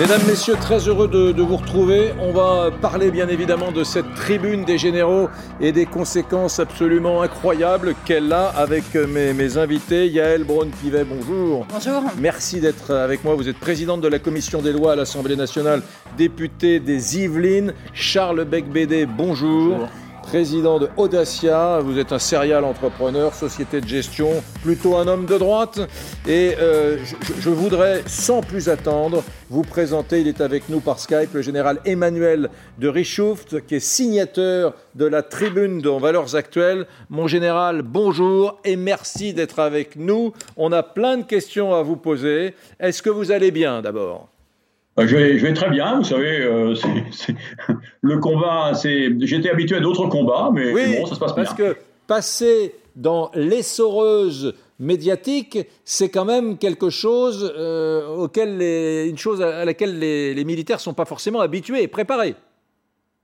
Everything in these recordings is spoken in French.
Mesdames, Messieurs, très heureux de, vous retrouver. On va parler bien évidemment de cette tribune des généraux et des conséquences absolument incroyables qu'elle a avec mes, mes invités. Yael Braun-Pivet, bonjour. Bonjour. Merci d'être avec moi. Vous êtes présidente de la commission des lois à l'Assemblée nationale, député des Yvelines. Charles Becbédé, bonjour. bonjour président de Audacia. Vous êtes un serial entrepreneur, société de gestion, plutôt un homme de droite. Et euh, je, voudrais, sans plus attendre, vous présenter, il est avec nous par Skype, le général Emmanuel de Richouft, qui est signateur de la tribune de Valeurs Actuelles. Mon général, bonjour et merci d'être avec nous. On a plein de questions à vous poser. Est-ce que vous allez bien d'abord? Bah, je vais, très bien, vous savez, euh, le combat, j'étais habitué à d'autres combats, mais bon, ça se passe bien. Parce que passer dans l'essoreuse médiatique, c'est quand même quelque chose, euh, auquel une chose à laquelle les, militaires ne sont pas forcément habitués et préparés.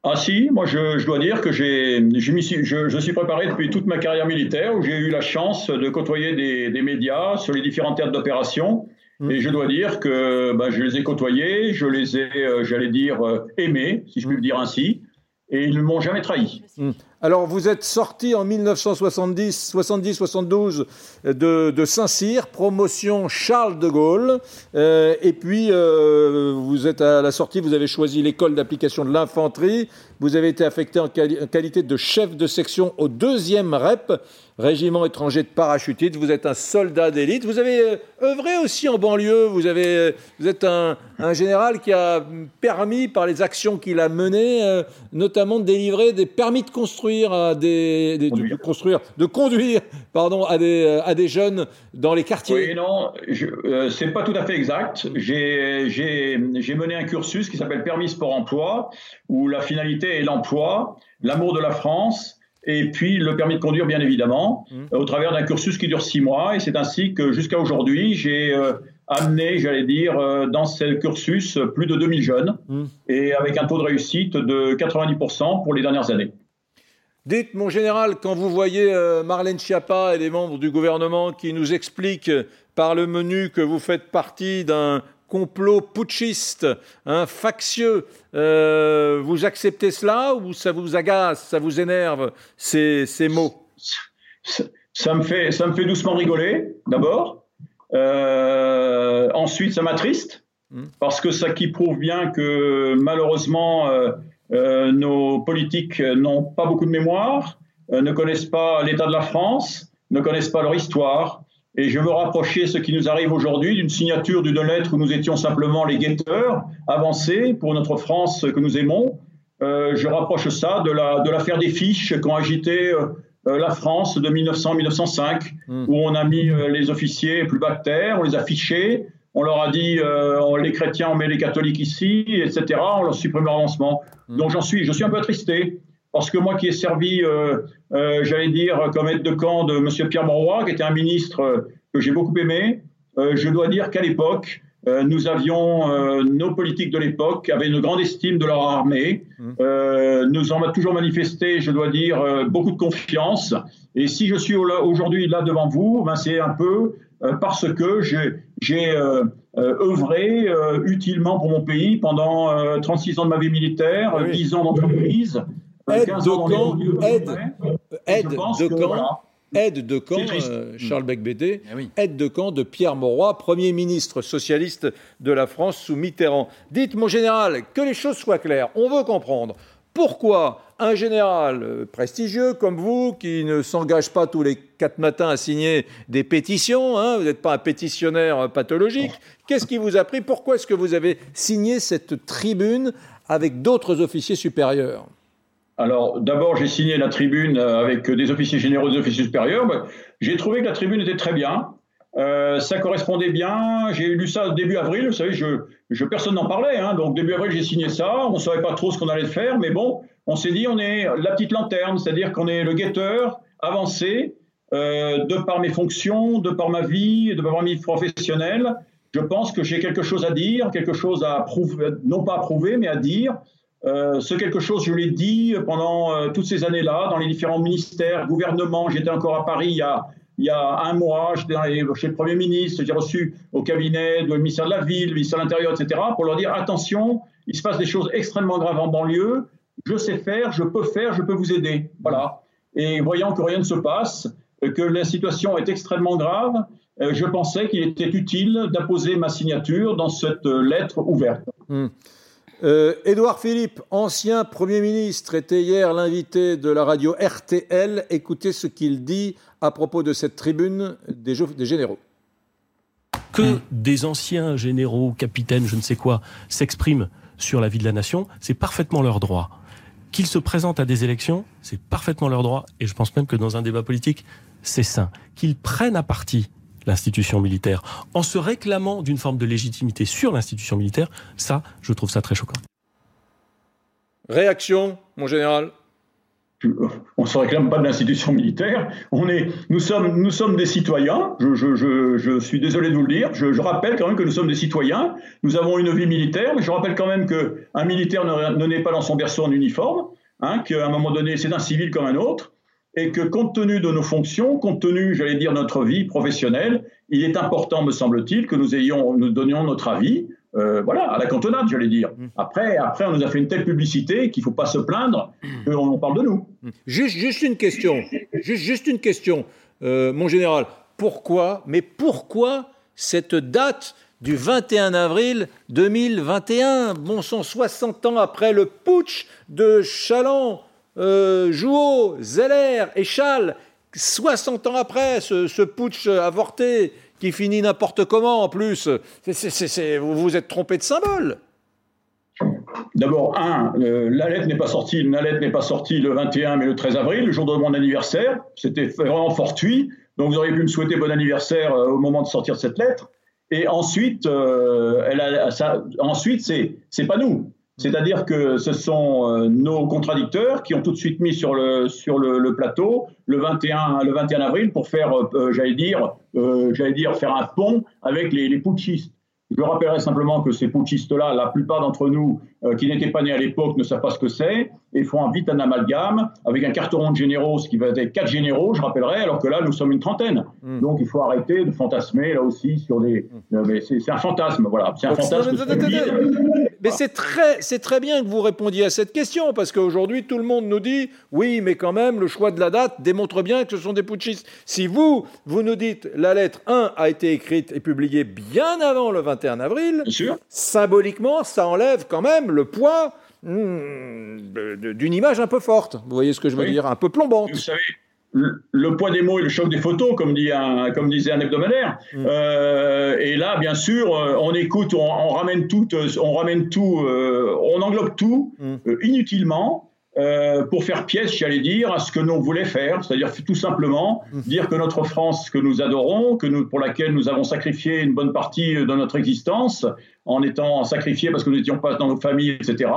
Ah si, moi je, dois dire que j'ai, je, je, suis préparé depuis toute ma carrière militaire où j'ai eu la chance de côtoyer des, des médias sur les différents théâtres d'opération. Et je dois dire que bah, je les ai côtoyés, je les ai, euh, j'allais dire, euh, aimés, si je puis le dire ainsi, et ils ne m'ont jamais trahi. Mm. Alors, vous êtes sorti en 1970, 70-72 de, Saint-Cyr, promotion Charles de Gaulle. Euh, et puis, vous êtes à la sortie, vous avez choisi l'école d'application de l'infanterie. Vous avez été affecté en, qualité de chef de section au deuxième REP régiment étranger de parachutistes, vous êtes un soldat d'élite, vous avez euh, œuvré aussi en banlieue, vous, avez, euh, vous êtes un, général qui a permis, par les actions qu'il a menées, euh, notamment de délivrer des permis de construire à des, de, construire, de conduire, pardon, à des, à des jeunes dans les quartiers. Oui, non, ce c'est pas tout à fait exact. J'ai mené un cursus qui s'appelle permis sport emploi, où la finalité est l'emploi, l'amour de la France et puis le permis de conduire, bien évidemment, mmh. au travers d'un cursus qui dure six mois. Et c'est ainsi que jusqu'à aujourd'hui, j'ai euh, amené, j'allais dire, euh, dans ce cursus plus de 2000 jeunes, mmh. et avec un taux de réussite de 90% pour les dernières années. Dites, mon général, quand vous voyez euh, Marlène Schiappa et les membres du gouvernement qui nous expliquent par le menu que vous faites partie d'un complot putschiste, un factieux. Euh, vous acceptez cela ou ça vous agace, ça vous énerve, ces, ces mots? Ça, me fait, ça me fait doucement rigoler, d'abord. Euh, ensuite, ça m'attriste, hmm. parce que ça qui prouve bien que malheureusement, euh, nos politiques n'ont pas beaucoup de mémoire, ne connaissent pas l'état de la France, ne connaissent pas leur histoire, et je veux rapprocher ce qui nous arrive aujourd'hui d'une signature d'une lettre où nous étions simplement les guetteurs avancés pour notre France que nous aimons. Euh, je rapproche ça de l'affaire des fiches qu'ont agité euh, euh, la France de 1900-1905, hmm. où on a mis les officiers plus bactères, on les a fichés, on leur a dit les chrétiens, on met les catholiques ici, etc. On leur supprime leur avancement. Hmm. Donc j'en suis, je suis un peu attristé. Parce que moi qui ai servi, euh, euh, j'allais dire, comme aide de camp de M. Pierre Mauroy, qui était un ministre euh, que j'ai beaucoup aimé, je dois dire qu'à l'époque, nous avions, nos politiques de l'époque avaient une grande estime de leur armée. Mmh. nous en avons toujours manifesté, je dois dire, beaucoup de confiance. Et si je suis aujourd'hui là devant vous, ben c'est un peu parce que j'ai œuvré utilement pour mon pays pendant 36 ans de ma vie militaire, 10 ans d'entreprise. Aide de camp, aide, aide de camp, aide de camp, Charles Becbédé, eh aide de camp de Pierre Mauroy, Premier ministre socialiste de la France sous Mitterrand. Dites, mon général, que les choses soient claires, on veut comprendre. Pourquoi un général euh, prestigieux comme vous, qui ne s'engage pas tous les quatre matins à signer des pétitions, hein, vous n'êtes pas un pétitionnaire pathologique, qu'est-ce qui vous a pris? Pourquoi est-ce que vous avez signé cette tribune avec d'autres officiers supérieurs? Alors, d'abord, j'ai signé la tribune euh, avec des officiers généraux, des officiers supérieurs. Bah, j'ai trouvé que la tribune était très bien. Euh, ça correspondait bien. J'ai lu ça début avril. Vous savez, je, je personne n'en parlait. Hein. donc, début avril, j'ai signé ça. On ne savait pas trop ce qu'on allait faire. Mais bon, on s'est dit, on est la petite lanterne. C'est-à-dire qu'on est le guetteur avancé euh, de par mes fonctions, de par ma vie, de par ma vie professionnelle. Je pense que j'ai quelque chose à dire, quelque chose à prouver, non pas à prouver, mais à dire. Euh, ce quelque chose, je l'ai dit pendant euh, toutes ces années-là, dans les différents ministères, gouvernements. J'étais encore à Paris il y a, un mois, j'étais chez le Premier ministre, j'ai reçu au cabinet du ministère de la Ville, du ministère de l'Intérieur, etc., pour leur dire attention, il se passe des choses extrêmement graves en banlieue, je sais faire, je peux faire, je peux vous aider. Voilà. Et voyant que rien ne se passe, que la situation est extrêmement grave, euh, je pensais qu'il était utile d'apposer ma signature dans cette lettre ouverte. Euh, Édouard Philippe, ancien Premier ministre, était hier l'invité de la radio RTL. Écoutez ce qu'il dit à propos de cette tribune des, des généraux. Que des anciens généraux, capitaines, je ne sais quoi, s'expriment sur la vie de la nation, c'est parfaitement leur droit. Qu'ils se présentent à des élections, c'est parfaitement leur droit. Et je pense même que dans un débat politique, c'est sain. Qu'ils prennent à partie l'institution militaire en se réclamant d'une forme de légitimité sur l'institution militaire, ça, je trouve ça très choquant. Réaction, mon général on ne se réclame pas de l'institution militaire. On est, nous, sommes, nous sommes des citoyens. Je, suis désolé de vous le dire. Je, rappelle quand même que nous sommes des citoyens. Nous avons une vie militaire, mais je rappelle quand même qu'un militaire ne, naît pas dans son berceau en uniforme, hein, qu'à un moment donné, c'est un civil comme un autre, et que compte tenu de nos fonctions, compte tenu, j'allais dire, de notre vie professionnelle, il est important, me semble-t-il, que nous, ayons, nous donnions notre avis. Euh, voilà, à la cantonade, j'allais dire. Mm. Après, après, on nous a fait une telle publicité qu'il ne faut pas se plaindre mm. qu'on parle de nous. Mm. Juste, juste une question, juste, juste une question, euh, mon général. Pourquoi, mais pourquoi cette date du 21 avril 2021, bon sang, 60 ans après le putsch de Chaland euh, Jouot, Zeller et Chal, 60 ans après ce, putsch avorté qui finit n'importe comment en plus, vous vous êtes trompé de symbole. D'abord, un, euh, la lettre n'est pas sortie, la lettre n'est pas sortie le 21 mais le 13 avril, le jour de mon anniversaire. C'était vraiment fortuit. Donc vous auriez pu me souhaiter bon anniversaire euh, au moment de sortir cette lettre. Et ensuite, ça, ensuite c'est pas nous. C'est-à-dire que ce sont euh, nos contradicteurs qui ont tout de suite mis sur le, plateau le 21, le 21 avril pour faire, euh, j'allais dire, euh, j'allais dire, faire un pont avec les, putschistes. Je rappellerai simplement que ces putschistes-là, la plupart d'entre nous euh, qui n'étaient pas nés à l'époque ne savent pas ce que c'est et font vite un amalgame avec un carton de généraux, ce qui va être quatre généraux, je rappellerai, alors que là, nous sommes une trentaine. Hmm. Donc il faut arrêter de fantasmer là aussi sur des. Euh, c'est un fantasme, voilà. C'est un fantasme. Mais c'est très, c'est très bien que vous répondiez à cette question parce qu'aujourd'hui, tout le monde nous dit oui, mais quand même, le choix de la date démontre bien que ce sont des putschistes. Si vous, vous nous dites la lettre 1 a été écrite et publiée bien avant le 21 avril, symboliquement, ça enlève quand même le poids d'une image un peu forte. Vous voyez ce que je veux dire? Un peu plombante. Vous savez, le, poids des mots et le choc des photos, comme, dit un, comme disait un hebdomadaire. Hmm. Euh, et là, bien sûr, euh, on écoute, on, ramène tout, euh, on ramène tout, on englobe tout hmm. inutilement. Euh, pour faire pièce, j'allais dire, à ce que nous voulait faire, c'est-à-dire tout simplement mmh. dire que notre France que nous adorons, que nous, pour laquelle nous avons sacrifié une bonne partie de notre existence, en étant sacrifiés parce que nous n'étions pas dans nos familles, etc.,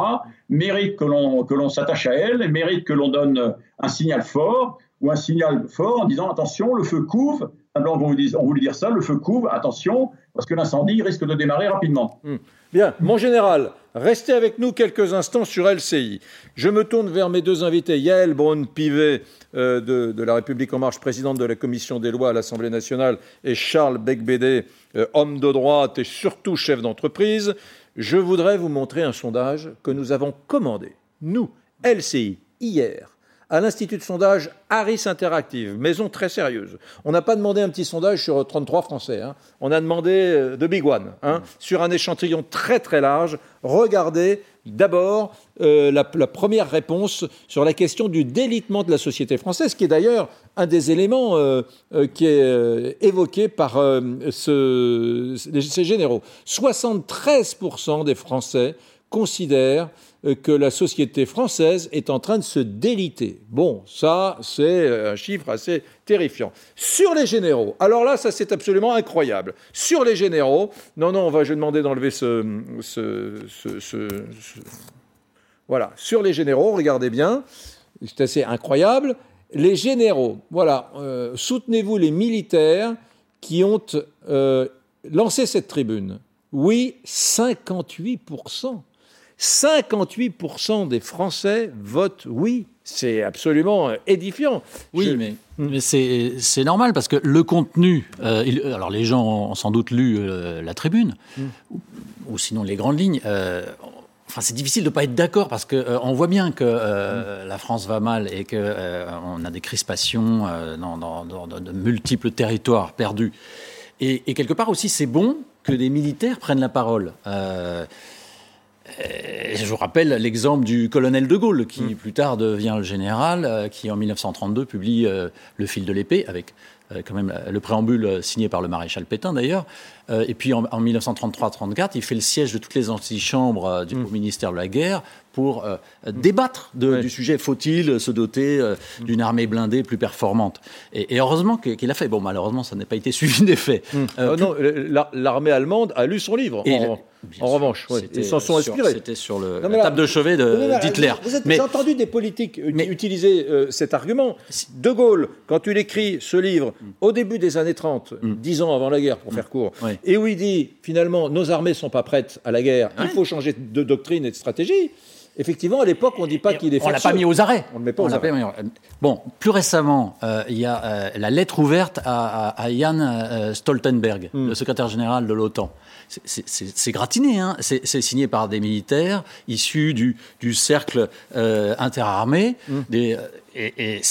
mérite que l'on, que l'on s'attache à elle, mérite que l'on donne un signal fort, ou un signal fort en disant attention, le feu couvre, on voulait dire ça, le feu couvre, attention, parce que l'incendie risque de démarrer rapidement. Mmh. Bien, mon général, restez avec nous quelques instants sur LCI. Je me tourne vers mes deux invités, Yael Braun-Pivet euh, de, La République En Marche, présidente de la Commission des lois à l'Assemblée nationale, et Charles Becbédé, euh, homme de droite et surtout chef d'entreprise. Je voudrais vous montrer un sondage que nous avons commandé, nous, LCI, hier, à l'Institut de sondage Harris Interactive, maison très sérieuse. On n'a pas demandé un petit sondage sur 33 Français, hein. on a demandé euh, de Big One, hein, sur un échantillon très très large. Regardez d'abord euh, la, première réponse sur la question du délitement de la société française, qui est d'ailleurs un des éléments euh, qui est évoqué par ces généraux. 73% des Français considèrent euh, que la société française est en train de se déliter. Bon, ça, c'est euh, un chiffre assez terrifiant. Sur les généraux, alors là, ça, c'est absolument incroyable. Sur les généraux, non, non, on va, je vais demander d'enlever ce, Voilà, sur les généraux, regardez bien, c'est assez incroyable. Les généraux, voilà, euh, soutenez-vous les militaires qui ont lancé cette tribune Oui, 58%. 58% des Français votent oui. C'est absolument édifiant. Oui, mais, mais c'est normal parce que le contenu. alors, les gens ont sans doute lu la tribune, mm. ou, sinon les grandes lignes. Enfin, c'est difficile de ne pas être d'accord parce qu'on euh, voit bien que euh, la France va mal et qu'on euh, a des crispations dans, de multiples territoires perdus. Et, quelque part aussi, c'est bon que des militaires prennent la parole. Je vous rappelle l'exemple du colonel de Gaulle, qui mm. plus tard devient le général, qui en 1932 publie Le fil de l'épée avec quand même le préambule signé par le maréchal Pétain d'ailleurs, euh, et puis en, 1933-34, il fait le siège de toutes les antichambres euh, du, mm. ministère de la Guerre pour euh, débattre du sujet faut-il se doter mm. d'une armée blindée plus performante? Et, heureusement qu'il a fait. Bon, malheureusement, ça n'a pas été suivi des faits. Mm. non, l'armée allemande a lu son livre. en, revanche, ils s'en sont inspirés. C'était sur le, la table de chevet d'Hitler. Vous, avez entendu des politiques utiliser cet argument. De Gaulle, quand il écrit ce livre au début des années 30, dix ans avant la guerre, pour faire court, et où il dit finalement nos armées ne sont pas prêtes à la guerre, il faut changer de doctrine et de stratégie. Effectivement, à l'époque, on ne dit pas qu'il est On l'a pas mis aux arrêts. On ne met pas aux arrêts. Bon, plus récemment, euh, il y a euh, la lettre ouverte à, à, Jan euh, Stoltenberg, hmm. le secrétaire général de l'OTAN. C'est gratiné, hein c'est signé par des militaires issus du, du cercle interarmé. Hmm. Des, et,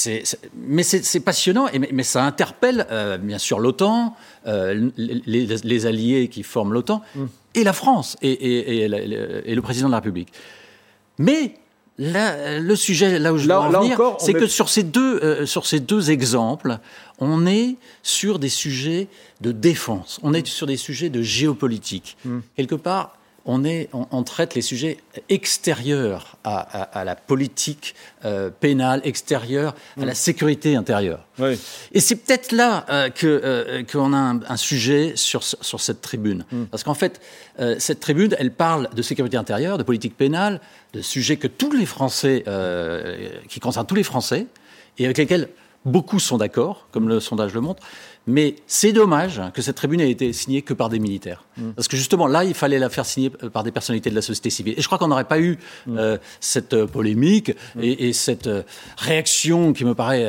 mais c'est passionnant, et, mais, ça interpelle bien sûr l'OTAN, les, les, alliés qui forment l'OTAN, hmm. et la France, et, et, le président de la République. Mais le sujet, là où je veux en venir, c'est que sur ces, deux, euh, sur ces deux exemples, on est sur des sujets de défense, on est sur des sujets de géopolitique. Hmm. Quelque part, on, est, on, traite les sujets extérieurs à, la politique euh, pénale, extérieure à la mm. sécurité intérieure. Et c'est peut-être là euh, euh, qu'on a un, sujet sur, sur cette tribune. Mm. Parce qu'en fait, cette tribune, elle parle de sécurité intérieure, de politique pénale, de sujets que tous les Français, qui concernent tous les Français, et avec lesquels beaucoup sont d'accord, comme le sondage le montre. Mais c'est dommage que cette tribune ait été signée que par des militaires. Mm. Parce que justement, là, il fallait la faire signer par des personnalités de la société civile. Et je crois qu'on n'aurait pas eu mm. euh, cette euh, polémique mm. et, cette euh, réaction qui me paraît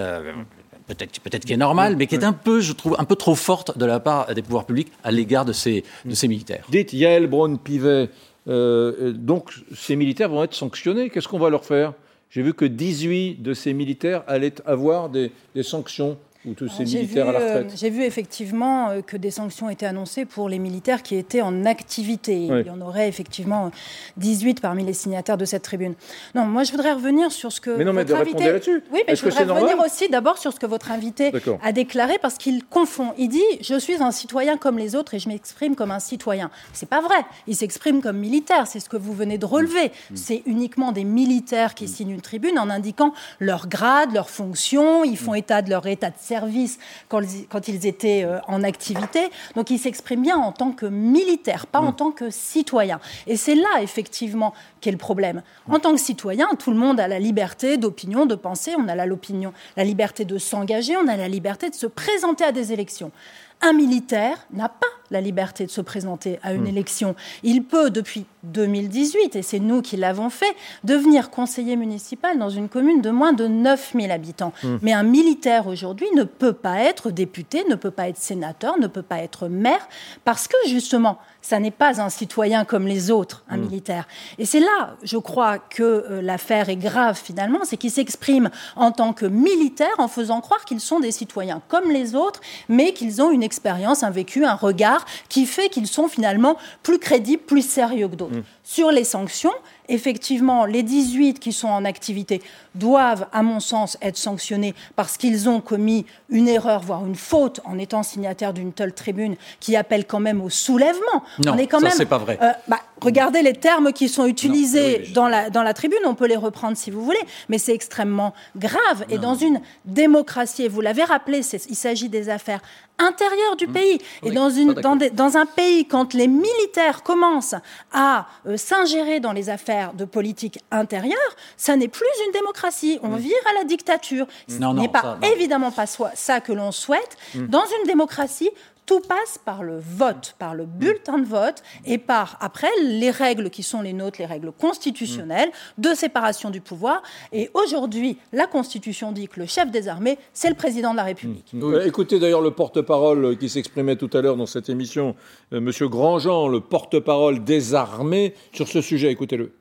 peut-être peut-être qui est normale, mais qui est un peu, je trouve, un peu trop forte de la part des pouvoirs publics à l'égard de ces, de ces militaires. Dites, Yael Braun-Pivet, donc ces militaires vont être sanctionnés. Qu'est-ce qu'on va leur faire? J'ai vu que 18 de ces militaires allaient avoir des, des sanctions ou tous ces militaires à la retraite euh, J'ai vu effectivement euh, que des sanctions étaient annoncées pour les militaires qui étaient en activité. Il y en aurait effectivement 18 parmi les signataires de cette tribune. Non, moi je voudrais revenir sur ce que. Mais non, mais votre invité... là-dessus. Oui, mais je voudrais revenir aussi d'abord sur ce que votre invité a déclaré parce qu'il confond. Il dit Je suis un citoyen comme les autres et je m'exprime comme un citoyen. C'est pas vrai. Il s'exprime comme militaire. C'est ce que vous venez de relever. Mm. C'est uniquement des militaires qui mm. signent une tribune en indiquant leur grade, leur fonction. Ils font mm. état de leur état de service quand, quand ils étaient euh, en activité. Donc ils s'expriment bien en tant que militaires, pas en mm. tant que citoyens. Et c'est là, effectivement, qu'est le problème. En tant que citoyen, tout le monde a la liberté d'opinion, de penser, on a la, l'opinion, la liberté de s'engager, on a la liberté de se présenter à des élections. Un militaire n'a pas la liberté de se présenter à une hmm. élection. Il peut, depuis 2018, et c'est nous qui l'avons fait, devenir conseiller municipal dans une commune de moins de 9000 habitants. Hmm. Mais un militaire aujourd'hui ne peut pas être député, ne peut pas être sénateur, ne peut pas être maire, parce que justement, ça n'est pas un citoyen comme les autres, un hmm. militaire. Et c'est là, je crois, que euh, l'affaire est grave finalement, c'est qu'ils s'expriment en tant que militaires en faisant croire qu'ils sont des citoyens comme les autres, mais qu'ils ont une expérience, un vécu, un regard qui fait qu'ils sont finalement plus crédibles, plus sérieux que d'autres. Mm. Sur les sanctions, effectivement, les 18 qui sont en activité doivent, à mon sens, être sanctionnés parce qu'ils ont commis une erreur, voire une faute, en étant signataires d'une telle tribune qui appelle quand même au soulèvement. Non, on quand ça, c'est pas vrai. Euh, bah, regardez les termes qui sont utilisés dans, la, dans la tribune, on peut les reprendre si vous voulez, mais c'est extrêmement grave. Et dans une démocratie, et vous l'avez rappelé, il s'agit des affaires intérieures du mmh. pays. Et dans, une, dans, dans, un pays, quand les militaires commencent à euh, s'ingérer dans les affaires de politique intérieure, ça n'est plus une démocratie. On vire à la dictature. Ce n'est pas évidemment pas ça que l'on souhaite. Dans une démocratie, tout passe par le vote, par le bulletin de vote et par, après, les règles qui sont les nôtres, les règles constitutionnelles de séparation du pouvoir. Et aujourd'hui, la Constitution dit que le chef des armées, c'est le président de la République. Mmh. Écoutez d'ailleurs le porte-parole qui s'exprimait tout à l'heure dans cette émission, M. Euh, Monsieur Grandjean, le porte-parole des armées, sur ce sujet. Écoutez-le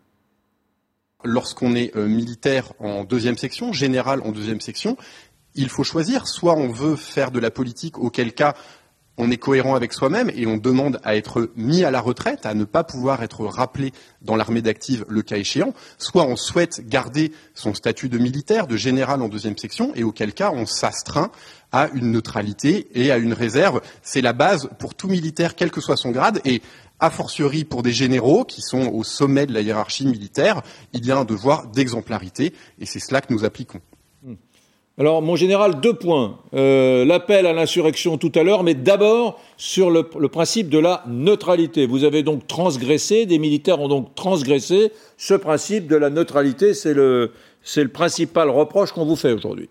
lorsqu'on est euh, militaire en deuxième section, général en deuxième section, il faut choisir. Soit on veut faire de la politique, auquel cas on est cohérent avec soi-même et on demande à être mis à la retraite, à ne pas pouvoir être rappelé dans l'armée d'active le cas échéant, soit on souhaite garder son statut de militaire, de général en deuxième section, et auquel cas on s'astreint à une neutralité et à une réserve. C'est la base pour tout militaire, quel que soit son grade, et a fortiori pour des généraux qui sont au sommet de la hiérarchie militaire, il y a un devoir d'exemplarité, et c'est cela que nous appliquons. Alors, mon général, deux points. Euh, l'appel à l'insurrection tout à l'heure, mais d'abord sur le, principe de la neutralité. Vous avez donc transgressé, des militaires ont donc transgressé ce principe de la neutralité. C'est le, principal reproche qu'on vous fait aujourd'hui.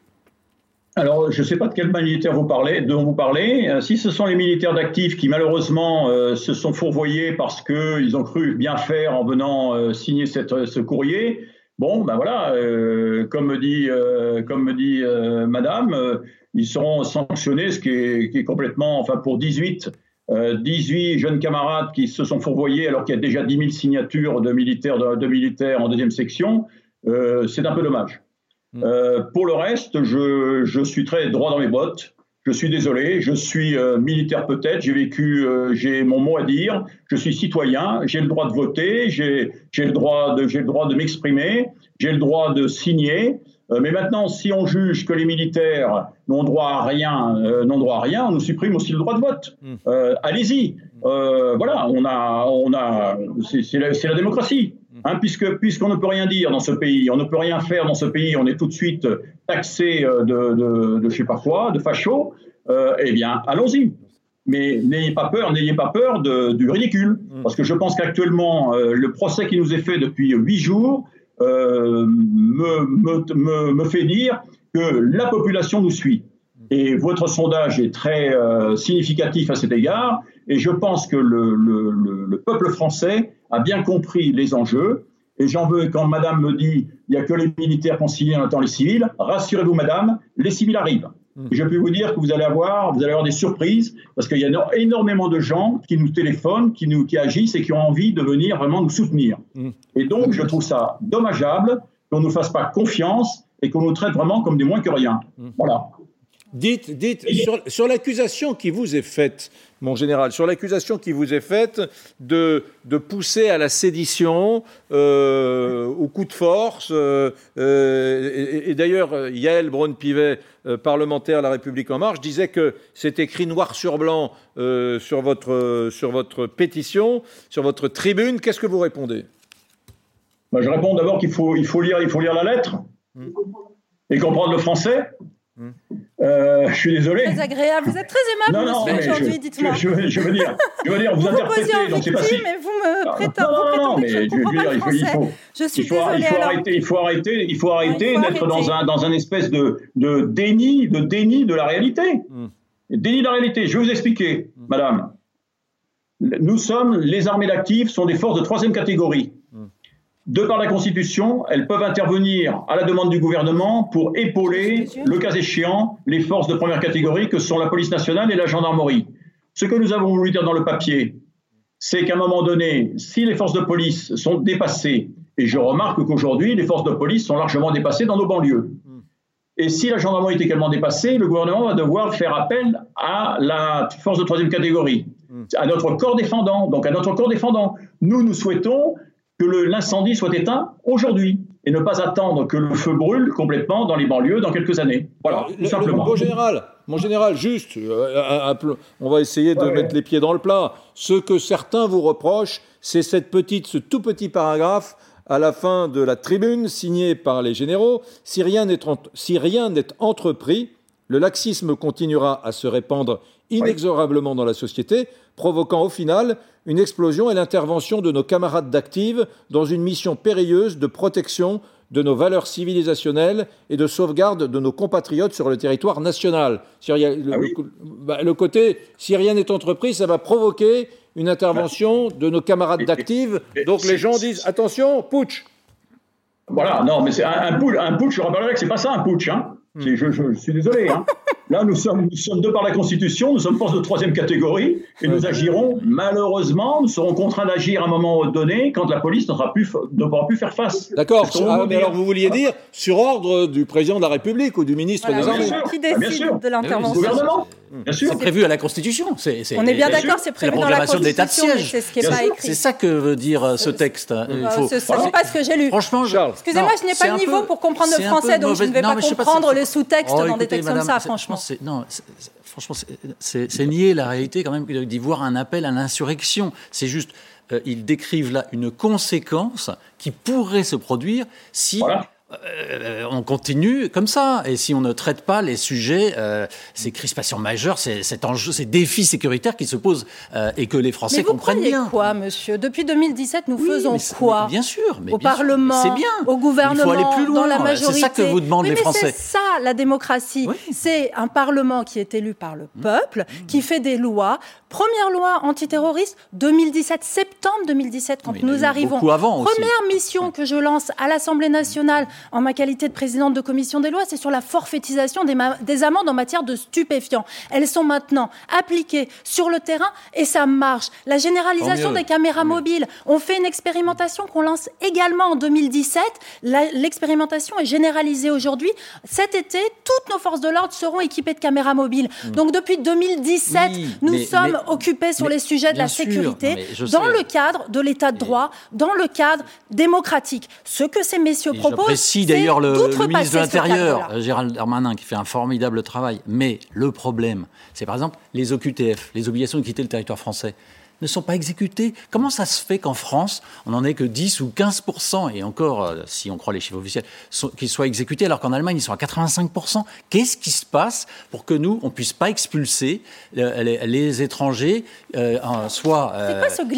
Alors, je ne sais pas de quel militaire vous parlez, dont vous parlez. Euh, si ce sont les militaires d'actifs qui, malheureusement, euh, se sont fourvoyés parce qu'ils ont cru bien faire en venant signer cette, ce courrier, Bon, ben voilà, euh, comme me dit, euh, comme me dit euh, Madame, ils seront sanctionnés, ce qui est, complètement, enfin pour 18, 18 jeunes camarades qui se sont fourvoyés alors qu'il y a déjà 10 000 signatures de militaires, de, militaires en deuxième section, c'est un peu dommage. Mm. pour le reste, je, je, suis très droit dans mes bottes. Je suis désolé, je suis militaire peut-être, j'ai vécu, j'ai mon mot à dire, je suis citoyen, j'ai le droit de voter, j'ai le droit de, le droit de m'exprimer, j'ai le droit de signer. Euh, mais maintenant, si on juge que les militaires n'ont droit à rien, euh, n'ont droit à rien, on nous supprime aussi le droit de vote. Hmm. Euh, allez-y. voilà, on a, on a, c'est la, la, démocratie. Hmm. Hein, puisque puisqu'on ne peut rien dire dans ce pays, on ne peut rien faire dans ce pays, on est tout de suite taxé de, de, de je sais pas quoi, de facho. eh bien, allons-y mais n'ayez pas peur, n'ayez pas peur de, du ridicule, hmm. parce que je pense qu'actuellement, le procès qui nous est fait depuis huit jours euh, me, me, me, fait dire que la population nous suit. Et votre sondage est très euh, significatif à cet égard. Et je pense que le, le, le, peuple français a bien compris les enjeux. Et j'en veux, quand Madame me dit il n'y a que les militaires conciliés en attendant les civils, rassurez-vous, Madame, les civils arrivent. Mm. je peux vous dire que vous allez avoir, vous allez avoir des surprises parce qu'il y a énormément de gens qui nous téléphonent, qui nous, qui agissent et qui ont envie de venir vraiment nous soutenir. Mm. Et donc, je trouve ça dommageable qu'on ne nous fasse pas confiance et qu'on nous traite vraiment comme des moins que rien. Mm. Voilà. Dites, dites sur, l'accusation qui vous est faite, mon général, sur l'accusation qui vous est faite de, de pousser à la sédition, euh, au coup de force, euh, euh, et, d'ailleurs, Yael Braun-Pivet, parlementaire de La République En Marche, disait que c'est écrit noir sur blanc sur, votre, sur votre pétition, sur votre tribune. Qu'est-ce que vous répondez? Bah, Je réponds d'abord qu'il faut, il faut, lire, il faut lire la lettre hmm. et comprendre le français. Euh, je suis désolé. Très agréable. Vous êtes très aimable, monsieur, aujourd'hui, dites-moi. Je, veux, je, veux dire, je veux dire, vous, vous interprétez, donc c'est pas si... mais vous me prêtez, non, non, non, mais je, je veux dire, il faut, il faut, je suis il faut, désolée, il faut arrêter, il faut arrêter, il faut arrêter d'être dans un, dans un espèce de, de déni, de déni de la réalité. Hmm. Déni de la réalité. Je vais vous expliquer, hmm. madame. Nous sommes, les armées d'actifs sont des forces de troisième catégorie de par la Constitution, elles peuvent intervenir à la demande du gouvernement pour épauler, le cas échéant, les forces de première catégorie que sont la police nationale et la gendarmerie. Ce que nous avons voulu dire dans le papier, c'est qu'à un moment donné, si les forces de police sont dépassées, et je remarque qu'aujourd'hui, les forces de police sont largement dépassées dans nos banlieues, et si la gendarmerie est également dépassée, le gouvernement va devoir faire appel à la force de troisième catégorie, à notre corps défendant. Donc à notre corps défendant, nous, nous souhaitons que l'incendie soit éteint aujourd'hui et ne pas attendre que le feu brûle complètement dans les banlieues dans quelques années. Voilà, tout simplement. mon général, mon général, juste, euh, on va essayer de mettre les pieds dans le plat. Ce que certains vous reprochent, c'est cette petite, ce tout petit paragraphe à la fin de la tribune signée par les généraux. Si rien n'est si entrepris, le laxisme continuera à se répandre inexorablement dans la société, provoquant au final une explosion et l'intervention de nos camarades d'active dans une mission périlleuse de protection de nos valeurs civilisationnelles et de sauvegarde de nos compatriotes sur le territoire national. Ah bah, le, côté, si rien n'est entrepris, ça va provoquer une intervention de nos camarades d'active. Donc les gens disent attention, putsch. Voilà, non, mais c'est un, un, putsch, un putsch, je rappellerai que c'est pas ça un putsch. Hein. Je, je, suis désolé. Hein. Là, nous sommes, nous sommes deux par la Constitution, nous sommes force de troisième catégorie, et nous agirons, malheureusement, nous serons contraints d'agir à un moment donné quand la police n'aura plus, ne pourra plus faire face. D'accord. Ah, mais alors vous vouliez dire sur ordre du président de la République ou du ministre des Armées Qui décide bien sûr. de l'intervention. gouvernement. Bien sûr. C'est prévu à la Constitution. On est bien, d'accord, c'est prévu dans la Constitution. de l'état de siège. C'est ce qui est pas écrit. C'est ça que veut dire euh, ce texte. Il faut... Ce n'est pas ce que j'ai lu. Franchement, Charles. Excusez-moi, je n'ai pas le niveau pour comprendre le français, donc je ne vais pas comprendre les sous-textes oh, dans des textes comme ça, franchement. Non, franchement, c'est nier la réalité quand même d'y voir un appel à l'insurrection. C'est juste, euh, ils décrivent là une conséquence qui pourrait se produire si euh, on continue comme ça. Et si on ne traite pas les sujets, euh, ces crispations majeures, ces, cet enjeu, ces défis sécuritaires qui se posent euh, et que les Français comprennent bien. quoi, monsieur? Depuis 2017, nous faisons quoi Bien sûr, au Parlement, bien. au gouvernement, Il faut aller plus loin. dans la majorité. C'est ça que vous demandent les Français. C'est ça la démocratie. C'est un Parlement qui est élu par le mmh. peuple, qui fait des lois. Première loi antiterroriste 2017, septembre 2017, quand nous arrivons. Avant Première mission que je lance à l'Assemblée nationale en ma qualité de présidente de commission des lois, c'est sur la forfaitisation des, amendes en matière de stupéfiants. Elles sont maintenant appliquées sur le terrain et ça marche. La généralisation des caméras mobiles. On fait une expérimentation qu'on lance également en 2017. L'expérimentation est généralisée aujourd'hui. Cet été, toutes nos forces de l'ordre seront équipées de caméras mobiles. Hmm. Donc depuis 2017, nous sommes occupés sur les sujets de la sécurité dans le cadre de l'état de droit, dans le cadre démocratique. Ce que ces messieurs proposent, d'ailleurs le, ministre de l'Intérieur, Gérald Darmanin, qui fait un formidable travail. Mais le problème, c'est par exemple les OQTF, les obligations de quitter le territoire français ne sont pas exécutés. Comment ça se fait qu'en France, on n'en ait que 10 ou 15 et encore, euh, si on croit les chiffres officiels, qu'ils soient exécutés, alors qu'en Allemagne, ils sont à 85 Qu'est-ce qui se passe pour que nous, on ne puisse pas expulser euh, les, étrangers, euh, soit,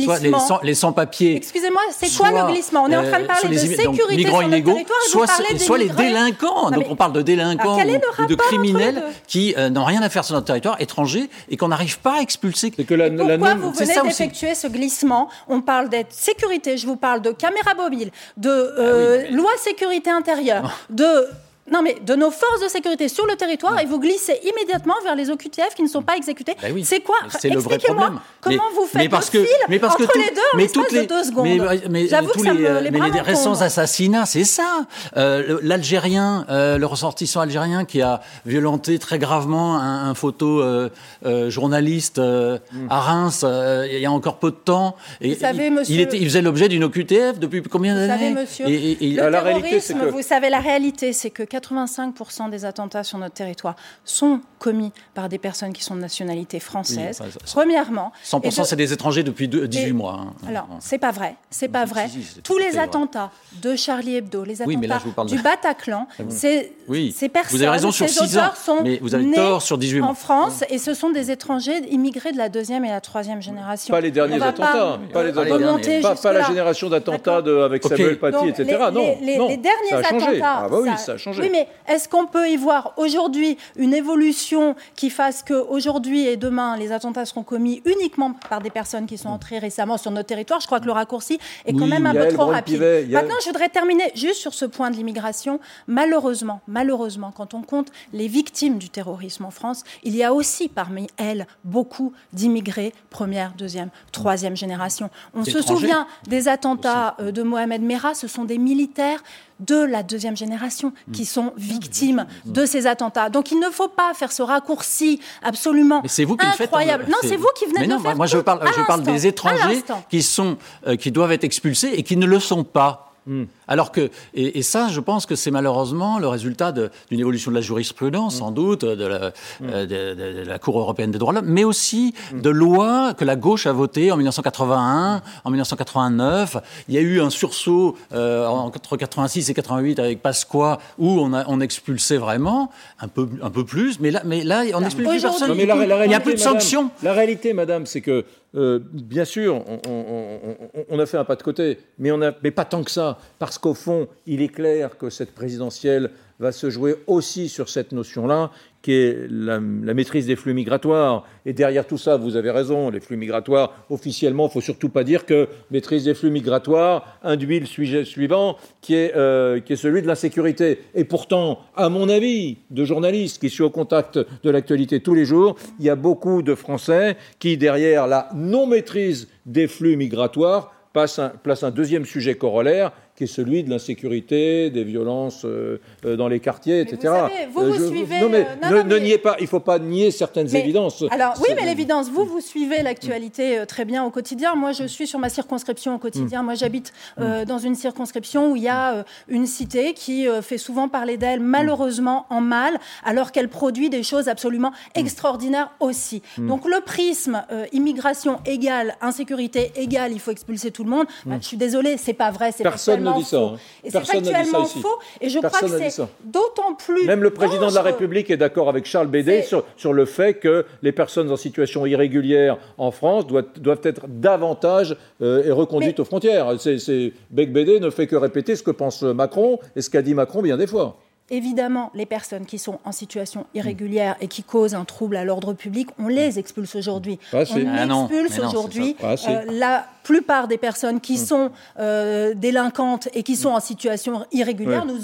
soit, les sans-papiers Excusez-moi, c'est quoi le glissement? On est en train de parler de sécurité migrants sur illégaux, soit, soit les délinquants. donc on parle de délinquants ou, de criminels qui n'ont rien à faire sur notre territoire, étrangers, et qu'on n'arrive pas à expulser. Que la, pourquoi vous venez effectuer ce glissement. On parle d'être sécurité, je vous parle de caméra mobile, de euh, ah loi sécurité intérieure, de non, mais de nos forces de sécurité sur le territoire et vous glissez immédiatement vers les OQTF qui ne sont pas exécutés. Ben c'est quoi C'est le vrai problème. Comment vous faites mais parce que, mais parce entre les deux mais toutes les, de deux secondes Mais, tous les, les, mais les récents assassinats, c'est ça. Euh, L'Algérien, euh, le ressortissant algérien qui a violenté très gravement un, photo euh, euh journaliste euh, mm. à Reims il y a encore peu de temps. Et, vous savez, monsieur, il, était, il faisait l'objet d'une OQTF depuis combien d'années Vous savez, monsieur, et, et, le la terrorisme, vous savez, la réalité, c'est que 85% des attentats sur notre territoire sont commis par des personnes qui sont de nationalité française. Premièrement. 100% c'est des étrangers depuis 18 mois. Hein. Alors, c'est pas vrai. C'est pas vrai. Tous les attentats de Charlie Hebdo, les attentats du Bataclan, ah ces personnes, vous avez raison sur 6 ans, sont mais vous avez tort sur 18 mois. en France et ce sont des étrangers immigrés de la deuxième et la troisième génération. Pas les derniers attentats. Pas, les derniers, pas, pas la génération d'attentats avec Samuel Paty, etc. non, les, non, les derniers attentats. Ah bah oui, ça a changé. Oui, mais est-ce qu'on peut y voir aujourd'hui une évolution qui fasse qu'aujourd'hui et demain, les attentats seront commis uniquement par des personnes qui sont entrées récemment sur notre territoire Je crois que le raccourci est quand même un peu trop rapide. Maintenant, je voudrais terminer juste sur ce point de l'immigration. Malheureusement, malheureusement, quand on compte les victimes du terrorisme en France, il y a aussi parmi elles beaucoup d'immigrés première, deuxième, troisième génération. On se souvient des attentats euh, de Mohamed Merah, ce sont des militaires de la deuxième génération qui sont victimes de ces attentats. Donc il ne faut pas faire ce raccourci absolument Mais vous qui incroyable. Le faites, non, c'est vous qui venez de le faire. Moi, je parle, je parle des étrangers qui sont, euh, qui doivent être expulsés et qui ne le sont pas. Hmm. Alors que, et, ça, je pense que c'est malheureusement le résultat d'une évolution de la jurisprudence, hmm. sans doute, de la, hmm. euh, de, la, Cour européenne des droits de l'homme, mais aussi de lois que la gauche a votées en 1981, en 1989. Il y a eu un sursaut euh, entre 86 et 88 avec Pasqua où on, a, on expulsait vraiment un peu, un peu plus, mais là, mais là on n'expulse plus personne. il n'y a plus de sanctions. La réalité, madame, c'est que bien sûr, on, a fait un pas de côté, mais, mais pas tant que ça, parce qu'au fond, il est clair que cette présidentielle va se jouer aussi sur cette notion-là, qui est la, maîtrise des flux migratoires. Et derrière tout ça, vous avez raison, les flux migratoires, officiellement, il ne faut surtout pas dire que maîtrise des flux migratoires induit le sujet suivant, qui est, euh, qui est celui de l'insécurité. Et pourtant, à mon avis, de journalistes qui sont au contact de l'actualité tous les jours, il y a beaucoup de Français qui, derrière la non-maîtrise des flux migratoires, placent un deuxième sujet corollaire, qui est celui de l'insécurité, des violences euh, euh, dans les quartiers, etc. Vous, savez, vous, euh, vous suivez. Non, mais, ne, niez pas, il ne faut pas nier certaines évidences. Alors, oui, mais l'évidence, vous, vous suivez l'actualité très bien au quotidien. Moi, je suis sur ma circonscription au quotidien. Mm. Moi, j'habite mm. dans une circonscription où il y a une cité qui fait souvent parler d'elle, malheureusement, en mal, alors qu'elle produit des choses absolument mm. extraordinaires aussi. Donc, le prisme immigration égale, insécurité égale, il faut expulser tout le monde. Bah, je suis désolée, c'est pas vrai, c'est Personne ne dit ça. Hein. Et c'est factuellement faux. Et je crois que c'est d'autant plus. Même le président de la République est d'accord avec Charles Bédé sur, sur, le fait que les personnes en situation irrégulière en France doivent, doivent être davantage euh, et reconduites aux frontières. C'est, Bec Bédé ne fait que répéter ce que pense Macron et ce qu'a dit Macron bien des fois. Évidemment, les personnes qui sont en situation irrégulière et qui causent un trouble à l'ordre public, on les expulse aujourd'hui. on ah expulse aujourd'hui euh, la plupart des personnes qui hmm. sont euh, délinquantes et qui sont en situation irrégulière. Nous,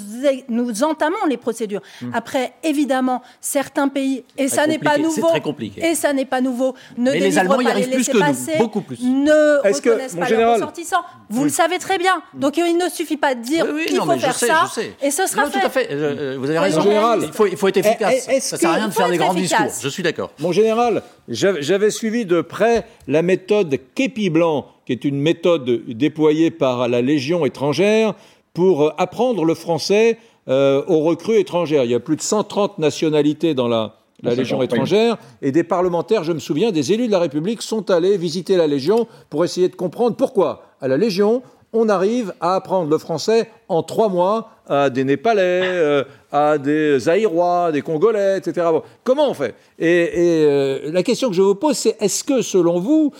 nous entamons les procédures. Hmm. Après, évidemment, certains pays, et ça n'est pas nouveau, très compliqué. et ça n'est pas nouveau, ne Mais les Allemands y arrivent plus que nous, beaucoup plus. ne reconnaissent pas leurs ressortissants. Vous le savez très bien. Donc il ne suffit pas de dire qu'il faut faire ça, et ce sera fait. Tout à fait. Euh, vous avez raison. Général, il, faut, il faut être efficace. ça ne sert à rien de faire des grands discours. Je suis d'accord. Mon général, j'avais suivi de près la méthode Képi Blanc, qui est une méthode déployée par la Légion étrangère pour apprendre le français euh, aux recrues étrangères. Il y a plus de 130 nationalités dans la, la Légion étrangère, et des parlementaires, je me souviens, des élus de la République sont allés visiter la Légion pour essayer de comprendre pourquoi, à la Légion, on arrive à apprendre le français en trois mois à des Népalais, euh, à des Aïrois, des Congolais, etc. comment on fait? Et, euh, la question que je vous pose, c'est est-ce que, selon vous,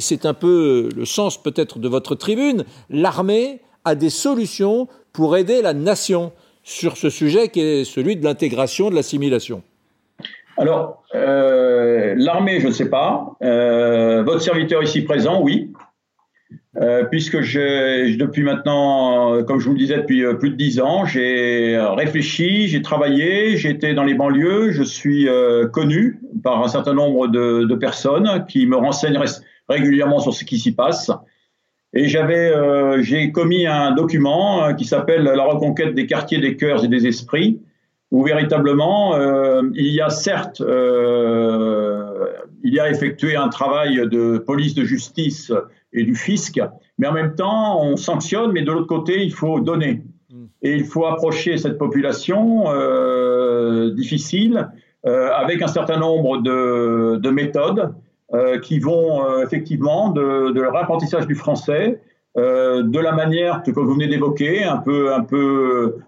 c'est un peu le sens peut-être de votre tribune, l'armée a des solutions pour aider la nation sur ce sujet qui est celui de l'intégration, de l'assimilation alors, euh, l'armée, je ne sais pas. votre serviteur ici présent, oui. Euh, puisque depuis maintenant, comme je vous le disais, depuis euh, plus de dix ans, j'ai réfléchi, j'ai travaillé, j'étais dans les banlieues, je suis euh, connu par un certain nombre de, de, personnes qui me renseignent régulièrement sur ce qui s'y passe. Et j'avais, j'ai commis un document qui s'appelle La reconquête des quartiers, des cœurs et des esprits, où véritablement il y a certes, il y a effectué un travail de police de justice et du fisc, mais en même temps, on sanctionne, mais de l'autre côté, il faut donner. Et il faut approcher cette population euh, difficile euh, avec un certain nombre de, de méthodes euh, qui vont euh, effectivement de, de l'apprentissage du français, euh, de la manière que vous venez d'évoquer, un peu, un peu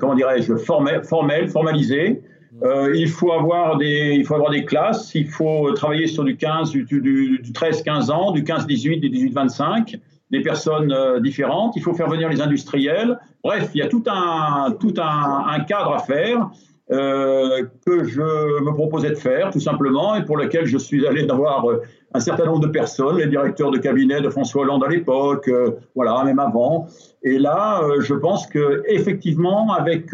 comment dirais-je, formel, formel, euh, il, faut avoir des, il faut avoir des classes, il faut travailler sur du 15, du, du, 13-15 ans, du 15-18, du 18-25, des personnes euh, différentes, il faut faire venir les industriels. Bref, il y a tout un, tout un, un cadre à faire euh, que je me proposais de faire, tout simplement, et pour lequel je suis allé d'avoir euh, un certain nombre de personnes, les directeurs de cabinet de François Hollande à l'époque, euh, voilà, même avant. Et là, je pense que effectivement, avec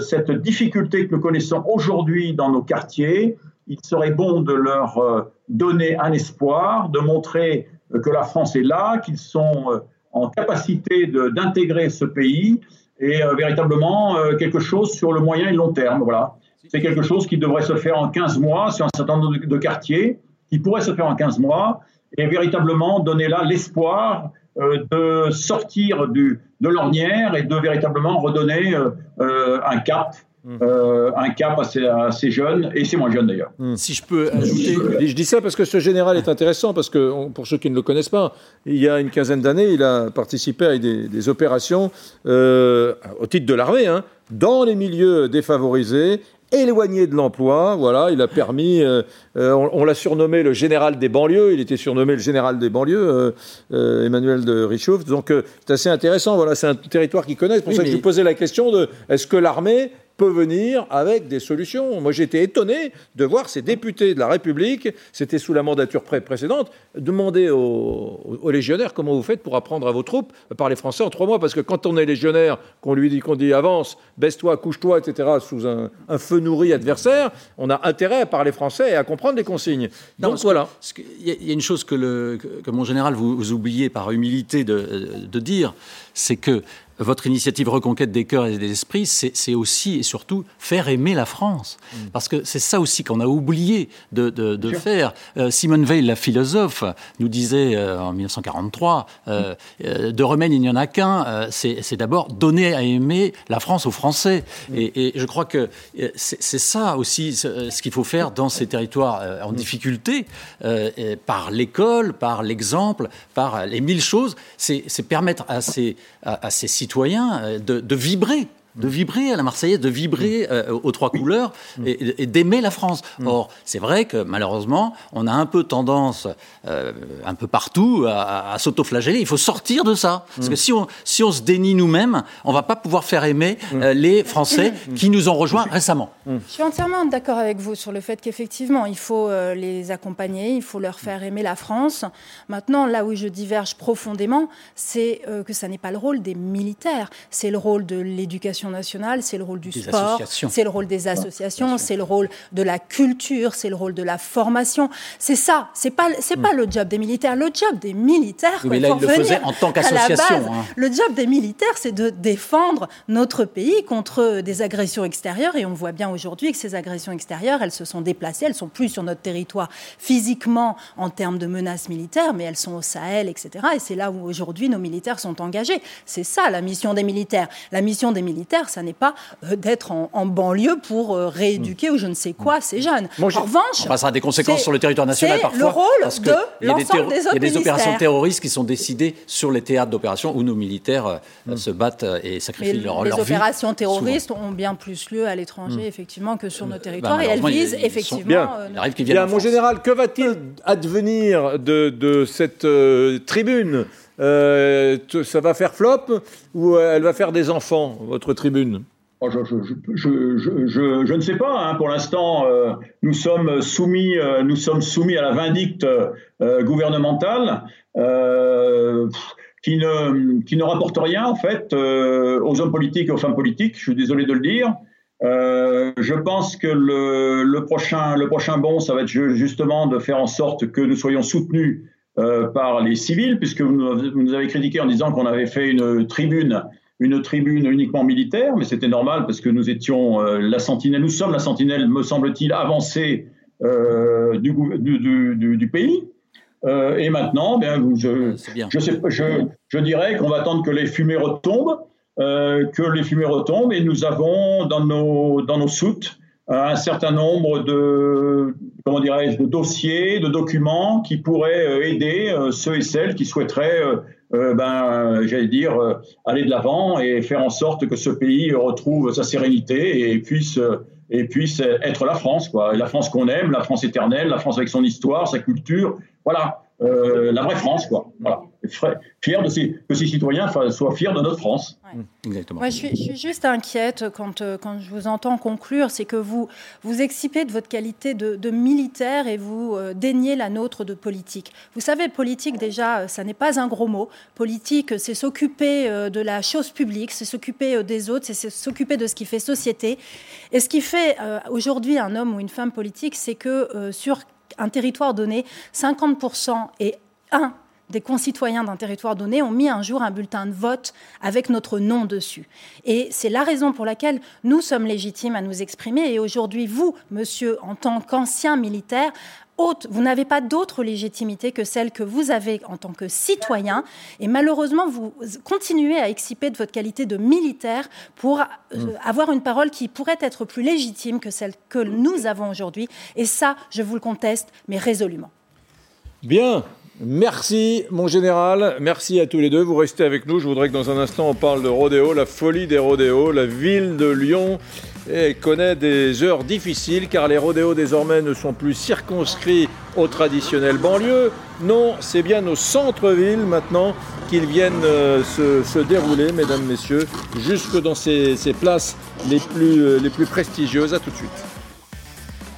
cette difficulté que nous connaissons aujourd'hui dans nos quartiers, il serait bon de leur donner un espoir, de montrer que la France est là, qu'ils sont en capacité d'intégrer ce pays et véritablement quelque chose sur le moyen et long terme. Voilà. C'est quelque chose qui devrait se faire en 15 mois sur un certain nombre de quartiers, qui pourrait se faire en 15 mois, et véritablement donner là l'espoir euh, de sortir du, de l'ornière et de véritablement redonner euh, euh, un cap mmh. un cap à ces, jeunes, et c'est moins jeunes d'ailleurs. Mmh. Si je peux ajouter... Je dis ça parce que ce général est intéressant, parce que pour ceux qui ne le connaissent pas, il y a une quinzaine d'années, il a participé à des, opérations au titre de l'armée, hein, dans les milieux défavorisés, éloigné de l'emploi. Voilà, il a permis, euh, euh, on, l'a surnommé le général des banlieues. Il était surnommé le général des banlieues, euh, Emmanuel de Richouf. Donc c'est assez intéressant. Voilà, c'est un territoire qu'il connaît. C'est pour ça que je lui posais la question de est-ce que l'armée peut venir avec des solutions. Moi, j'étais étonné de voir ces députés de la République, c'était sous la mandature précédente, demander aux, légionnaires comment vous faites pour apprendre à vos troupes à parler français en trois mois. Parce que quand on est légionnaire, qu'on lui dit qu'on dit avance, baisse-toi, couche-toi, etc., sous un, feu nourri adversaire, on a intérêt à parler français et à comprendre les consignes. Donc voilà. Il y, a une chose que, le, que, mon général, vous, oubliez par humilité de, de dire, c'est que votre initiative Reconquête des cœurs et des esprits, c'est aussi et surtout faire aimer la France. Mm. Parce que c'est ça aussi qu'on a oublié de, faire. Euh, Simone Veil, la philosophe, nous disait euh, en 1943, euh, de remède il n'y en a qu'un, c'est d'abord donner à aimer la France aux Français. Mm. Et, je crois que c'est ça aussi ce, qu'il faut faire dans ces territoires en mm. difficulté, par l'école, par l'exemple, par les mille choses, c'est permettre à ces, à ces citoyens citoyens euh, de, de vibrer de vibrer à la Marseillaise, de vibrer mm. euh, aux trois couleurs mm. et, d'aimer la France. Mm. Or, c'est vrai que malheureusement, on a un peu tendance, euh, un peu partout, à, à s'autoflageller. Il faut sortir de ça. Parce que si on, si on se dénie nous-mêmes, on va pas pouvoir faire aimer euh, les Français qui nous ont rejoints récemment. Je suis entièrement d'accord avec vous sur le fait qu'effectivement, il faut les accompagner, il faut leur faire aimer la France. Maintenant, là où je diverge profondément, c'est que ça n'est pas le rôle des militaires, c'est le rôle de l'éducation nationale, c'est le rôle du sport, c'est le rôle des associations, c'est le rôle de la culture, c'est le rôle de la formation. C'est ça, c'est pas c'est pas le job des militaires. Le job des militaires, mais là, il le faisait en tant qu'association. Hein. Le job des militaires, c'est de défendre notre pays contre des agressions extérieures. Et on voit bien aujourd'hui que ces agressions extérieures, elles se sont déplacées, elles sont plus sur notre territoire physiquement en termes de menaces militaires, mais elles sont au Sahel, etc. Et c'est là où aujourd'hui nos militaires sont engagés. C'est ça la mission des militaires. La mission des militaires ça n'est pas euh, d'être en, banlieue pour euh, rééduquer ou je ne sais quoi ces jeunes. en revanche, ça a des conséquences sur le territoire national parfois. le rôle de l'ensemble des autres Il y a des opérations terroristes qui sont décidées sur les théâtres d'opération où nos militaires euh, mm. se battent et sacrifient leur, leur, vie. Les opérations terroristes ont bien plus lieu à l'étranger, mm. effectivement, que sur nos bah, territoires. et elles visent, effectivement... Bien. Bien, mon général, que va-t-il advenir de, de cette tribune? Euh, ça va faire flop ou elle va faire des enfants, votre tribune? Oh, je, ne sais pas. Hein. Pour l'instant, euh, nous sommes soumis, euh, nous sommes soumis à la vindicte gouvernementale qui ne qui ne rapporte rien en fait aux hommes politiques et aux femmes politiques. Je suis désolé de le dire. je pense que le, le, prochain le prochain bon, ça va être justement de faire en sorte que nous soyons soutenus euh, par les civils, puisque vous nous, avez critiqué en disant qu'on avait fait une tribune, une tribune uniquement militaire, mais c'était normal parce que nous étions euh, la sentinelle, nous sommes la sentinelle, me semble-t-il, avancée euh, du, du, du, pays. et maintenant, bien, je, je, sais, je, je dirais qu'on va attendre que les fumées retombent, que les fumées retombent, et nous avons dans nos, dans nos soutes un certain nombre de, comment dirais-je, de dossiers, de documents qui pourraient euh, aider euh, ceux et celles qui souhaiteraient, euh, ben, j'allais dire, aller de l'avant et faire en sorte que ce pays retrouve sa sérénité et puisse et puisse être la France, quoi. La France qu'on aime, la France éternelle, la France avec son histoire, sa culture, voilà, la vraie France, quoi. Voilà fier de ces, que ces citoyens soient fiers de notre France. Exactement. Moi, je, suis, juste inquiète quand, euh, quand je vous entends conclure, c'est que vous vous excipez de votre qualité de, militaire et vous euh, déniez la nôtre de politique. Vous savez, politique, déjà, euh, ça n'est pas un gros mot. Politique, c'est s'occuper de la chose publique, c'est s'occuper des autres, c'est s'occuper de ce qui fait société. Et ce qui fait aujourd'hui un homme ou une femme politique, c'est que sur un territoire donné, 50% et un des concitoyens d'un territoire donné ont mis un jour un bulletin de vote avec notre nom dessus. Et c'est la raison pour laquelle nous sommes légitimes à nous exprimer. Et aujourd'hui, vous, monsieur, en tant qu'ancien militaire, vous n'avez pas d'autre légitimité que celle que vous avez en tant que citoyen. Et malheureusement, vous continuez à exciper de votre qualité de militaire pour euh, mm. avoir une parole qui pourrait être plus légitime que celle que nous avons aujourd'hui. Et ça, je vous le conteste, mais résolument. Bien, Merci, mon général. Merci à tous les deux. Vous restez avec nous. Je voudrais que dans un instant, on parle de rodéo, la folie des rodéos, la ville de Lyon et connaît des heures difficiles car les rodéos désormais ne sont plus circonscrits aux traditionnelles banlieues. Non, c'est bien au centre-ville maintenant qu'ils viennent euh, se, dérouler, mesdames, messieurs, jusque dans ces, places les plus, euh, les plus prestigieuses. À tout de suite.